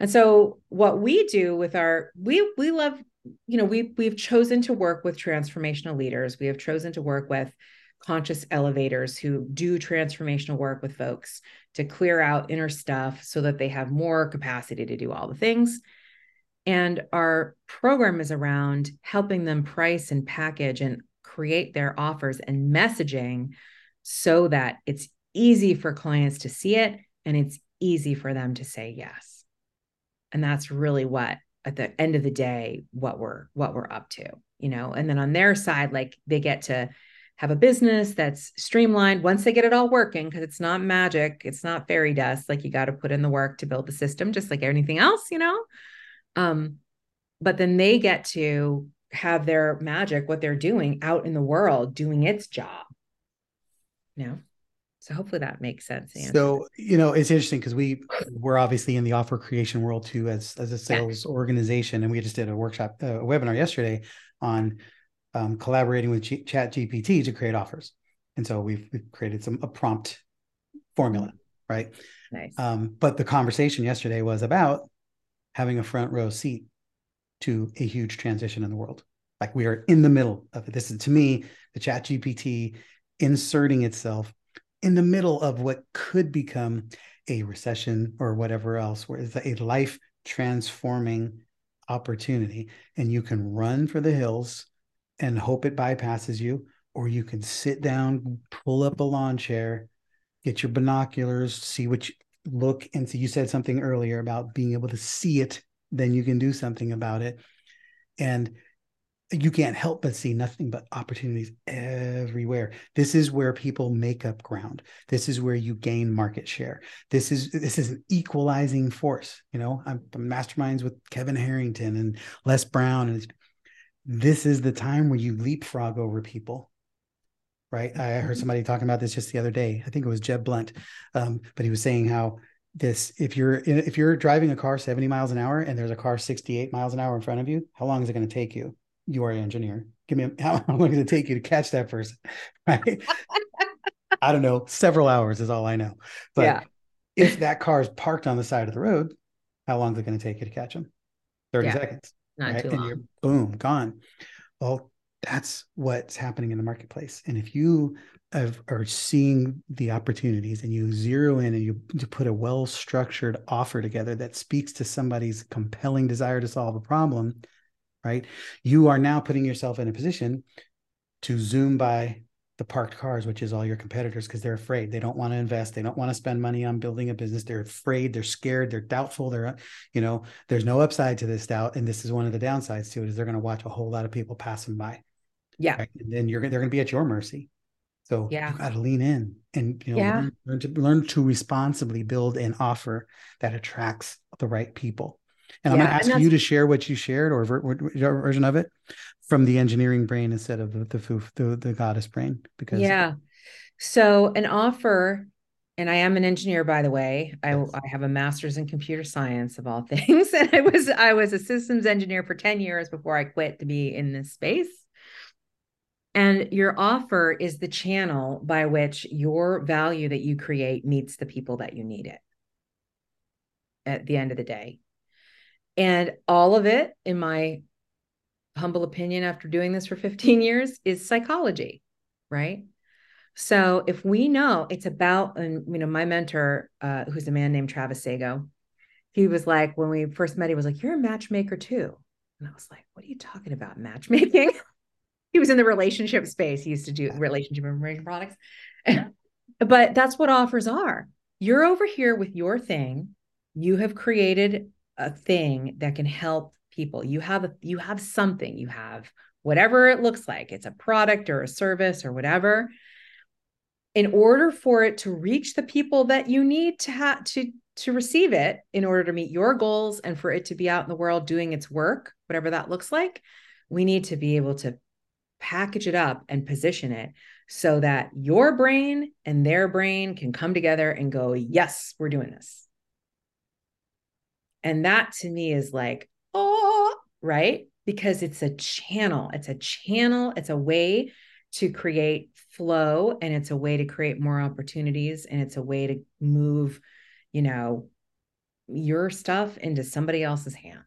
And so what we do with our we we love you know we we've chosen to work with transformational leaders. We have chosen to work with conscious elevators who do transformational work with folks to clear out inner stuff so that they have more capacity to do all the things. And our program is around helping them price and package and create their offers and messaging so that it's easy for clients to see it and it's easy for them to say yes. And that's really what at the end of the day what we're what we're up to, you know. And then on their side like they get to have a business that's streamlined once they get it all working because it's not magic, it's not fairy dust like you got to put in the work to build the system just like anything else, you know. Um but then they get to have their magic, what they're doing out in the world, doing its job. You know? So hopefully that makes sense. Anne. So, you know, it's interesting because we we're obviously in the offer creation world too as as a sales yeah. organization. And we just did a workshop, uh, a webinar yesterday on um, collaborating with G- Chat GPT to create offers. And so we've, we've created some a prompt formula, right? Nice. Um, but the conversation yesterday was about having a front row seat to a huge transition in the world. Like we are in the middle of it. This is to me, the chat GPT inserting itself in the middle of what could become a recession or whatever else, where it's a life transforming opportunity. And you can run for the hills and hope it bypasses you, or you can sit down, pull up a lawn chair, get your binoculars, see what you look and see. You said something earlier about being able to see it, then you can do something about it. And you can't help but see nothing but opportunities everywhere. This is where people make up ground. This is where you gain market share. This is this is an equalizing force you know? I'm, I'm masterminds with kevin harrington and les brown and this is the time where you leapfrog over people right? I heard mm-hmm. somebody talking about this just the other day. I think it was jeb blunt um, but he was saying how this if you're if you're driving a car 70 miles an hour and there's a car 68 miles an hour in front of you how long is it going to take you you are an engineer. Give me a, how long does it going to take you to catch that person? Right. I don't know. Several hours is all I know. But yeah. if that car is parked on the side of the road, how long is it going to take you to catch them? 30 yeah. seconds. Not right? and you're boom, gone. Well, that's what's happening in the marketplace. And if you have, are seeing the opportunities and you zero in and you, you put a well structured offer together that speaks to somebody's compelling desire to solve a problem, right? You are now putting yourself in a position to zoom by the parked cars, which is all your competitors, because they're afraid. They don't want to invest. They don't want to spend money on building a business. They're afraid. They're scared. They're doubtful. They're, you know, there's no upside to this doubt. And this is one of the downsides to it is they're going to watch a whole lot of people passing by. Yeah. Right? And then you're they're going to be at your mercy. So yeah. you got to lean in and you know yeah. learn, learn, to learn to responsibly build an offer that attracts the right people. And yeah, I'm going to ask you to share what you shared or your version of it from the engineering brain instead of the the, the, the goddess brain. Because yeah, so an offer, and I am an engineer by the way. I, yes. I have a master's in computer science of all things, and I was I was a systems engineer for ten years before I quit to be in this space. And your offer is the channel by which your value that you create meets the people that you need it at the end of the day. And all of it, in my humble opinion, after doing this for 15 years, is psychology, right? So if we know it's about, and you know, my mentor, uh, who's a man named Travis Sago, he was like, when we first met, he was like, You're a matchmaker too. And I was like, What are you talking about? Matchmaking? he was in the relationship space. He used to do relationship information products. but that's what offers are. You're over here with your thing. You have created a thing that can help people you have a, you have something you have whatever it looks like it's a product or a service or whatever in order for it to reach the people that you need to have to to receive it in order to meet your goals and for it to be out in the world doing its work whatever that looks like we need to be able to package it up and position it so that your brain and their brain can come together and go yes we're doing this and that to me is like, oh, right? Because it's a channel, it's a channel, it's a way to create flow and it's a way to create more opportunities and it's a way to move, you know, your stuff into somebody else's hands.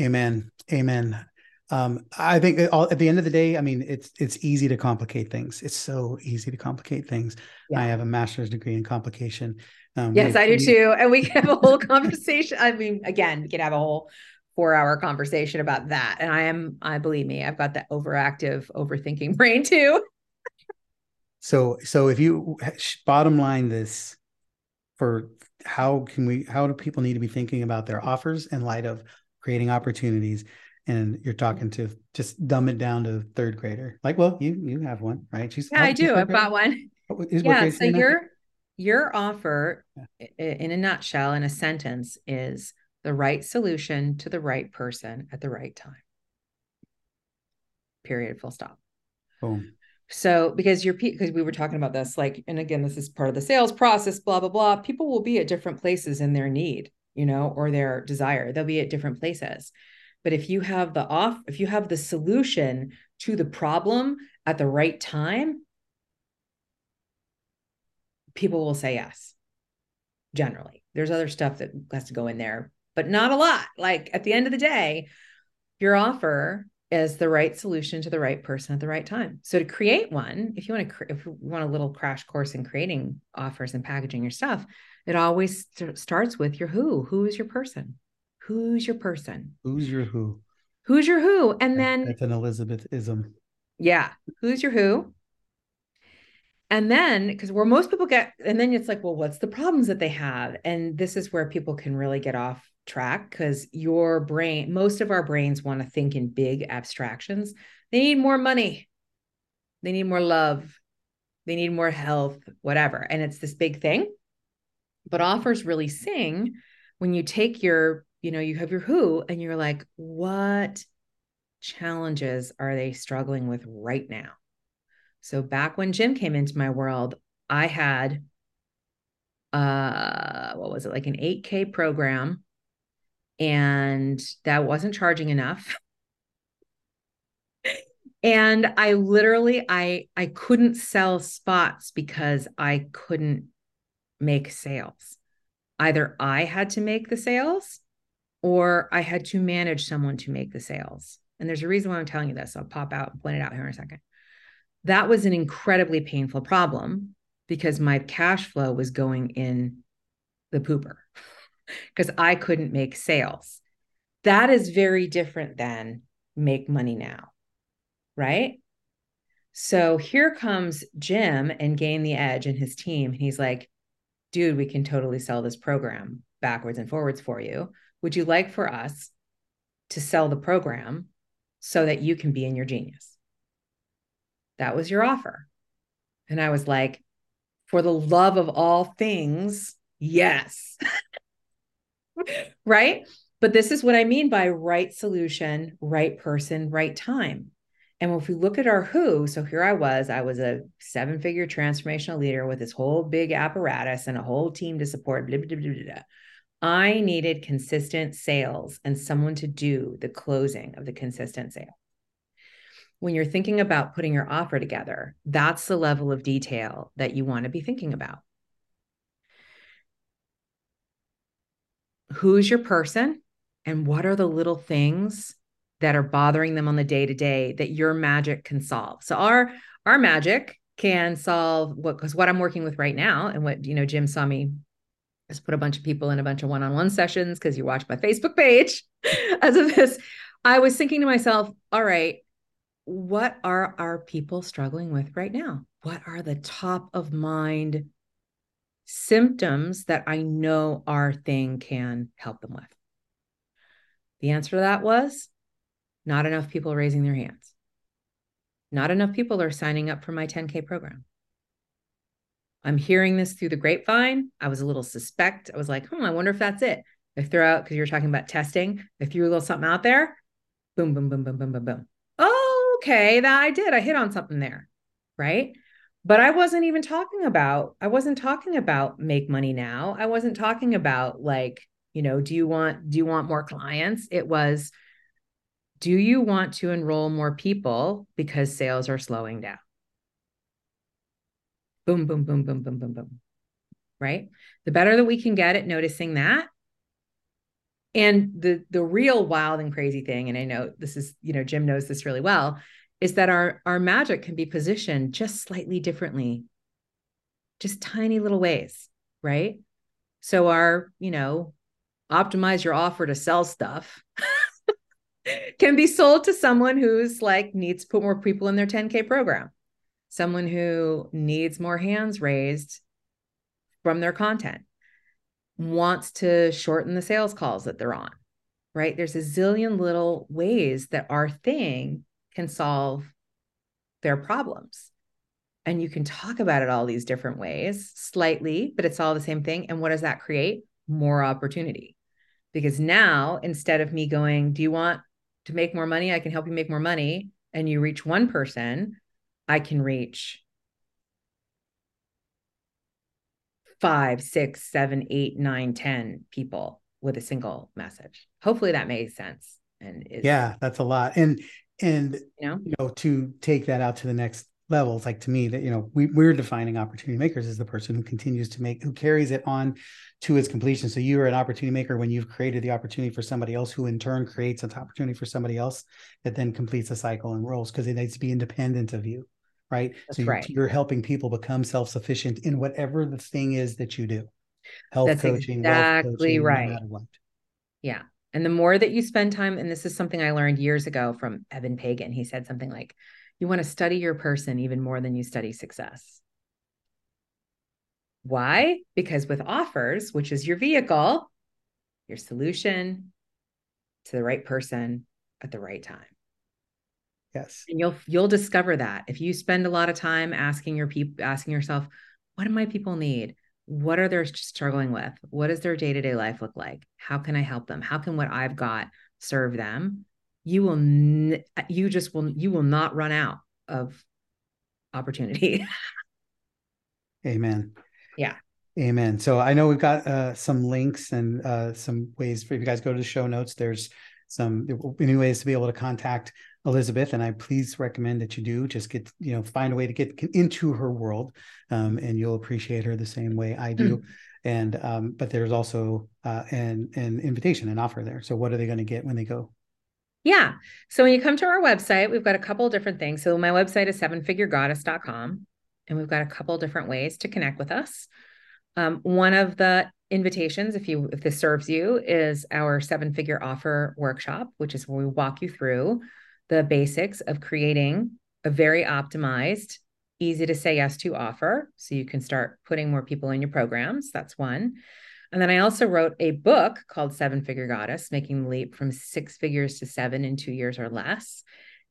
Amen. Amen. Um, I think all, at the end of the day, I mean, it's it's easy to complicate things. It's so easy to complicate things. Yeah. I have a master's degree in complication, um, yes, I do too. And we can have a whole conversation. I mean, again, we can have a whole four hour conversation about that. And I am, I believe me, I've got that overactive, overthinking brain too. so, so if you bottom line this for how can we, how do people need to be thinking about their offers in light of creating opportunities? And you're talking to just dumb it down to third grader. Like, well, you you have one, right? She's yeah, oh, I do. I've got one. Oh, is, yeah. So you're your offer, in a nutshell, in a sentence, is the right solution to the right person at the right time. Period. Full stop. Boom. So, because you're, because we were talking about this, like, and again, this is part of the sales process, blah, blah, blah. People will be at different places in their need, you know, or their desire. They'll be at different places. But if you have the off, if you have the solution to the problem at the right time, people will say yes generally there's other stuff that has to go in there but not a lot like at the end of the day your offer is the right solution to the right person at the right time. So to create one, if you want to, if you want a little crash course in creating offers and packaging your stuff, it always st- starts with your who. Who is your person? Who's your person? Who's your who? Who's your who? And then that's an Elizabethism. Yeah. Who's your who? And then, because where most people get, and then it's like, well, what's the problems that they have? And this is where people can really get off track because your brain, most of our brains want to think in big abstractions. They need more money, they need more love, they need more health, whatever. And it's this big thing. But offers really sing when you take your, you know, you have your who and you're like, what challenges are they struggling with right now? So back when Jim came into my world, I had uh what was it like an 8k program and that wasn't charging enough and i literally i i couldn't sell spots because i couldn't make sales either i had to make the sales or i had to manage someone to make the sales and there's a reason why i'm telling you this i'll pop out and point it out here in a second that was an incredibly painful problem because my cash flow was going in the pooper because I couldn't make sales. That is very different than make money now, right? So here comes Jim and Gain the Edge and his team. And he's like, dude, we can totally sell this program backwards and forwards for you. Would you like for us to sell the program so that you can be in your genius? That was your offer. And I was like, for the love of all things, yes. right? But this is what I mean by right solution, right person, right time. And if we look at our who, so here I was, I was a seven figure transformational leader with this whole big apparatus and a whole team to support. Blah, blah, blah, I needed consistent sales and someone to do the closing of the consistent sale. When you're thinking about putting your offer together, that's the level of detail that you want to be thinking about. who's your person and what are the little things that are bothering them on the day to day that your magic can solve. So our our magic can solve what because what I'm working with right now and what you know Jim saw me just put a bunch of people in a bunch of one-on-one sessions because you watch my Facebook page as of this. I was thinking to myself, all right, what are our people struggling with right now? What are the top of mind symptoms that I know our thing can help them with? The answer to that was not enough people raising their hands. Not enough people are signing up for my 10K program. I'm hearing this through the grapevine. I was a little suspect. I was like, hmm, I wonder if that's it. I threw out, because you're talking about testing, I threw a little something out there. Boom, boom, boom, boom, boom, boom, boom. Oh, okay. That I did. I hit on something there. Right but i wasn't even talking about i wasn't talking about make money now i wasn't talking about like you know do you want do you want more clients it was do you want to enroll more people because sales are slowing down boom boom boom boom boom boom boom. Right? The better that we can get at noticing that and the the real wild and crazy thing and i know this is you know jim knows this really well is that our our magic can be positioned just slightly differently. Just tiny little ways right? So our you know optimize your offer to sell stuff can be sold to someone who's like needs to put more people in their 10k program someone who needs more hands raised from their content wants to shorten the sales calls that they're on right there's a zillion little ways that our thing can solve their problems. And you can talk about it all these different ways, slightly, but it's all the same thing. And what does that create? More opportunity. Because now, instead of me going, Do you want to make more money? I can help you make more money. And you reach one person, I can reach five, six, seven, eight, nine, ten people with a single message. Hopefully that makes sense. And is, yeah, that's a lot. And and you know, you know to take that out to the next levels like to me that you know we, we're defining opportunity makers as the person who continues to make who carries it on to its completion so you are an opportunity maker when you've created the opportunity for somebody else who in turn creates an opportunity for somebody else that then completes the cycle and rolls because it needs to be independent of you right That's so you're, right. you're helping people become self-sufficient in whatever the thing is that you do health That's coaching exactly coaching, right. no matter what Yeah. And the more that you spend time, and this is something I learned years ago from Eben Pagan, he said something like, you want to study your person even more than you study success. Why? Because with offers, which is your vehicle, your solution to the right person at the right time. Yes And you'll you'll discover that if you spend a lot of time asking your people asking yourself, what do my people need? What are they struggling with? What does their day-to-day life look like? How can I help them? How can what I've got serve them? You will n- you just will you will not run out of opportunity. amen Yeah. Amen. So I know we've got uh, some links and uh, some ways for if you guys go to the show notes. There's some new ways to be able to contact Elizabeth, and I please recommend that you do. Just get you know find a way to get into her world, um, and you'll appreciate her the same way I do. Mm. And um, but there's also uh, an an invitation, an offer there. So what are they going to get when they go? Yeah. So when you come to our website, we've got a couple of different things. So my website is sevenfiguregoddess.com, and we've got a couple different ways to connect with us. Um, one of the invitations, if you if this serves you, is our seven figure offer workshop, which is where we walk you through the basics of creating a very optimized, easy to say yes to offer, so you can start putting more people in your programs. That's one. And then I also wrote a book called Seven Figure Goddess, making the leap from six figures to seven in two years or less.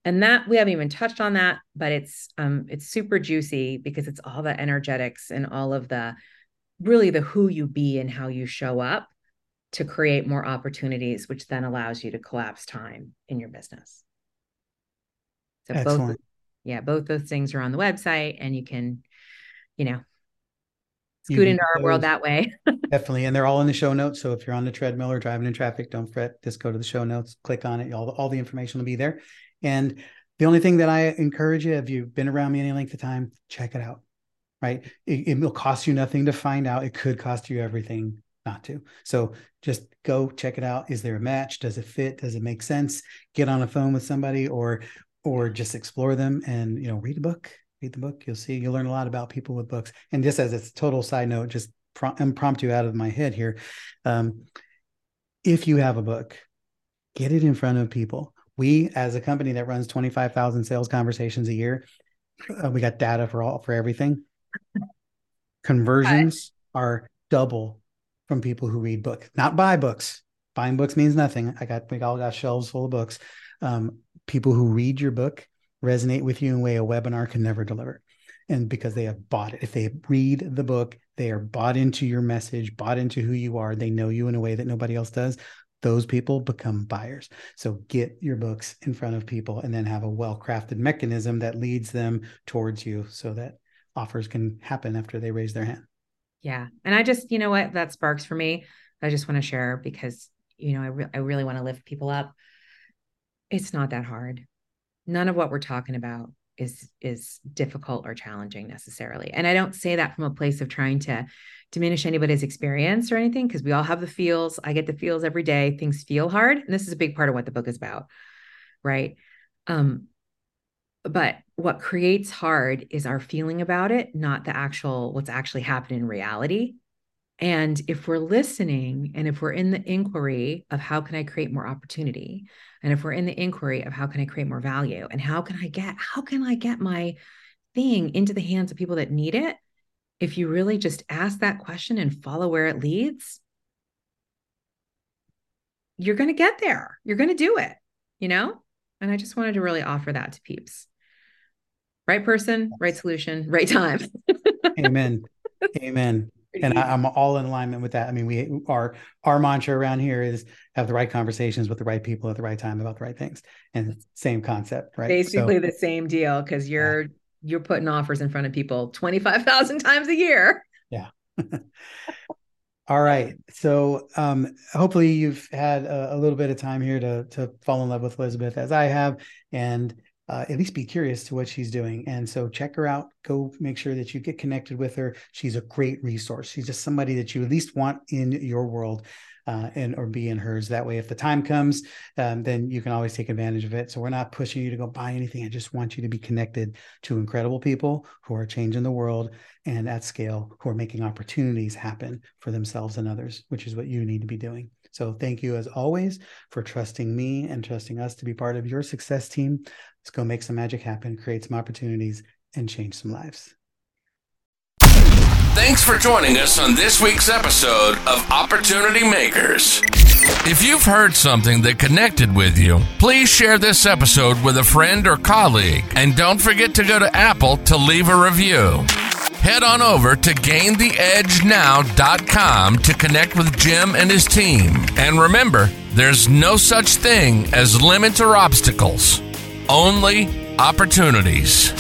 And that we haven't even touched on that, but it's um it's super juicy because it's all the energetics and all of the really the who you be and how you show up to create more opportunities, which then allows you to collapse time in your business. So Excellent. both yeah, both those things are on the website and you can, you know, scoot can into our world that way. Definitely. And they're all in the show notes. So if you're on the treadmill or driving in traffic, don't fret. Just go to the show notes, click on it. All, all the information will be there. And the only thing that I encourage you, if you've been around me any length of time, check it out. Right. It, it will cost you nothing to find out. It could cost you everything not to. So just go check it out. Is there a match? Does it fit? Does it make sense? Get on a phone with somebody or or just explore them and you know read a book read the book you'll see you'll learn a lot about people with books. And just as a total side note just prom- impromptu out of my head here um, if you have a book get it in front of people. We as a company that runs 25000 sales conversations a year uh, we got data for all for everything. Conversions are double from people who read books not buy books. Buying books means nothing. I got we all got shelves full of books. Um, people who read your book resonate with you in a way a webinar can never deliver and because they have bought it if they read the book they are bought into your message bought into who you are they know you in a way that nobody else does those people become buyers so get your books in front of people and then have a well-crafted mechanism that leads them towards you so that offers can happen after they raise their hand Yeah. And I just, you know what, that sparks for me. I just want to share because, you know, I, re- I really want to lift people up. It's not that hard. None of what we're talking about is is difficult or challenging necessarily. And I don't say that from a place of trying to diminish anybody's experience or anything because we all have the feels. I get the feels every day. Things feel hard, and this is a big part of what the book is about, right? Um but what creates hard is our feeling about it, not the actual what's actually happening in reality. And if we're listening and if we're in the inquiry of how can I create more opportunity, and if we're in the inquiry of how can I create more value and how can I get how can I get my thing into the hands of people that need it? If you really just ask that question and follow where it leads, you're going to get there. You're going to do it, you know? And I just wanted to really offer that to peeps. Right person, right solution, right time. amen amen and I, I'm all in alignment with that. I mean, we our our mantra around here is have the right conversations with the right people at the right time about the right things, and same concept, right? basically So, the same deal because you're you're putting offers in front of people 25,000 times a year. Yeah. all right. So, um, hopefully, you've had a, a little bit of time here to to fall in love with Elizabeth, as I have, and uh, at least be curious to what she's doing. And so check her out. Go make sure that you get connected with her. She's a great resource. She's just somebody that you at least want in your world uh, and or be in hers. That way, if the time comes, um, then you can always take advantage of it. So we're not pushing you to go buy anything. I just want you to be connected to incredible people who are changing the world and at scale, who are making opportunities happen for themselves and others, which is what you need to be doing. So thank you as always for trusting me and trusting us to be part of your success team. Let's go make some magic happen, create some opportunities, and change some lives. Thanks for joining us on this week's episode of Opportunity Makers. If you've heard something that connected with you, please share this episode with a friend or colleague. And don't forget to go to Apple to leave a review. Head on over to gaintheedgenow.com to connect with Jim and his team. And remember, there's no such thing as limits or obstacles, only opportunities.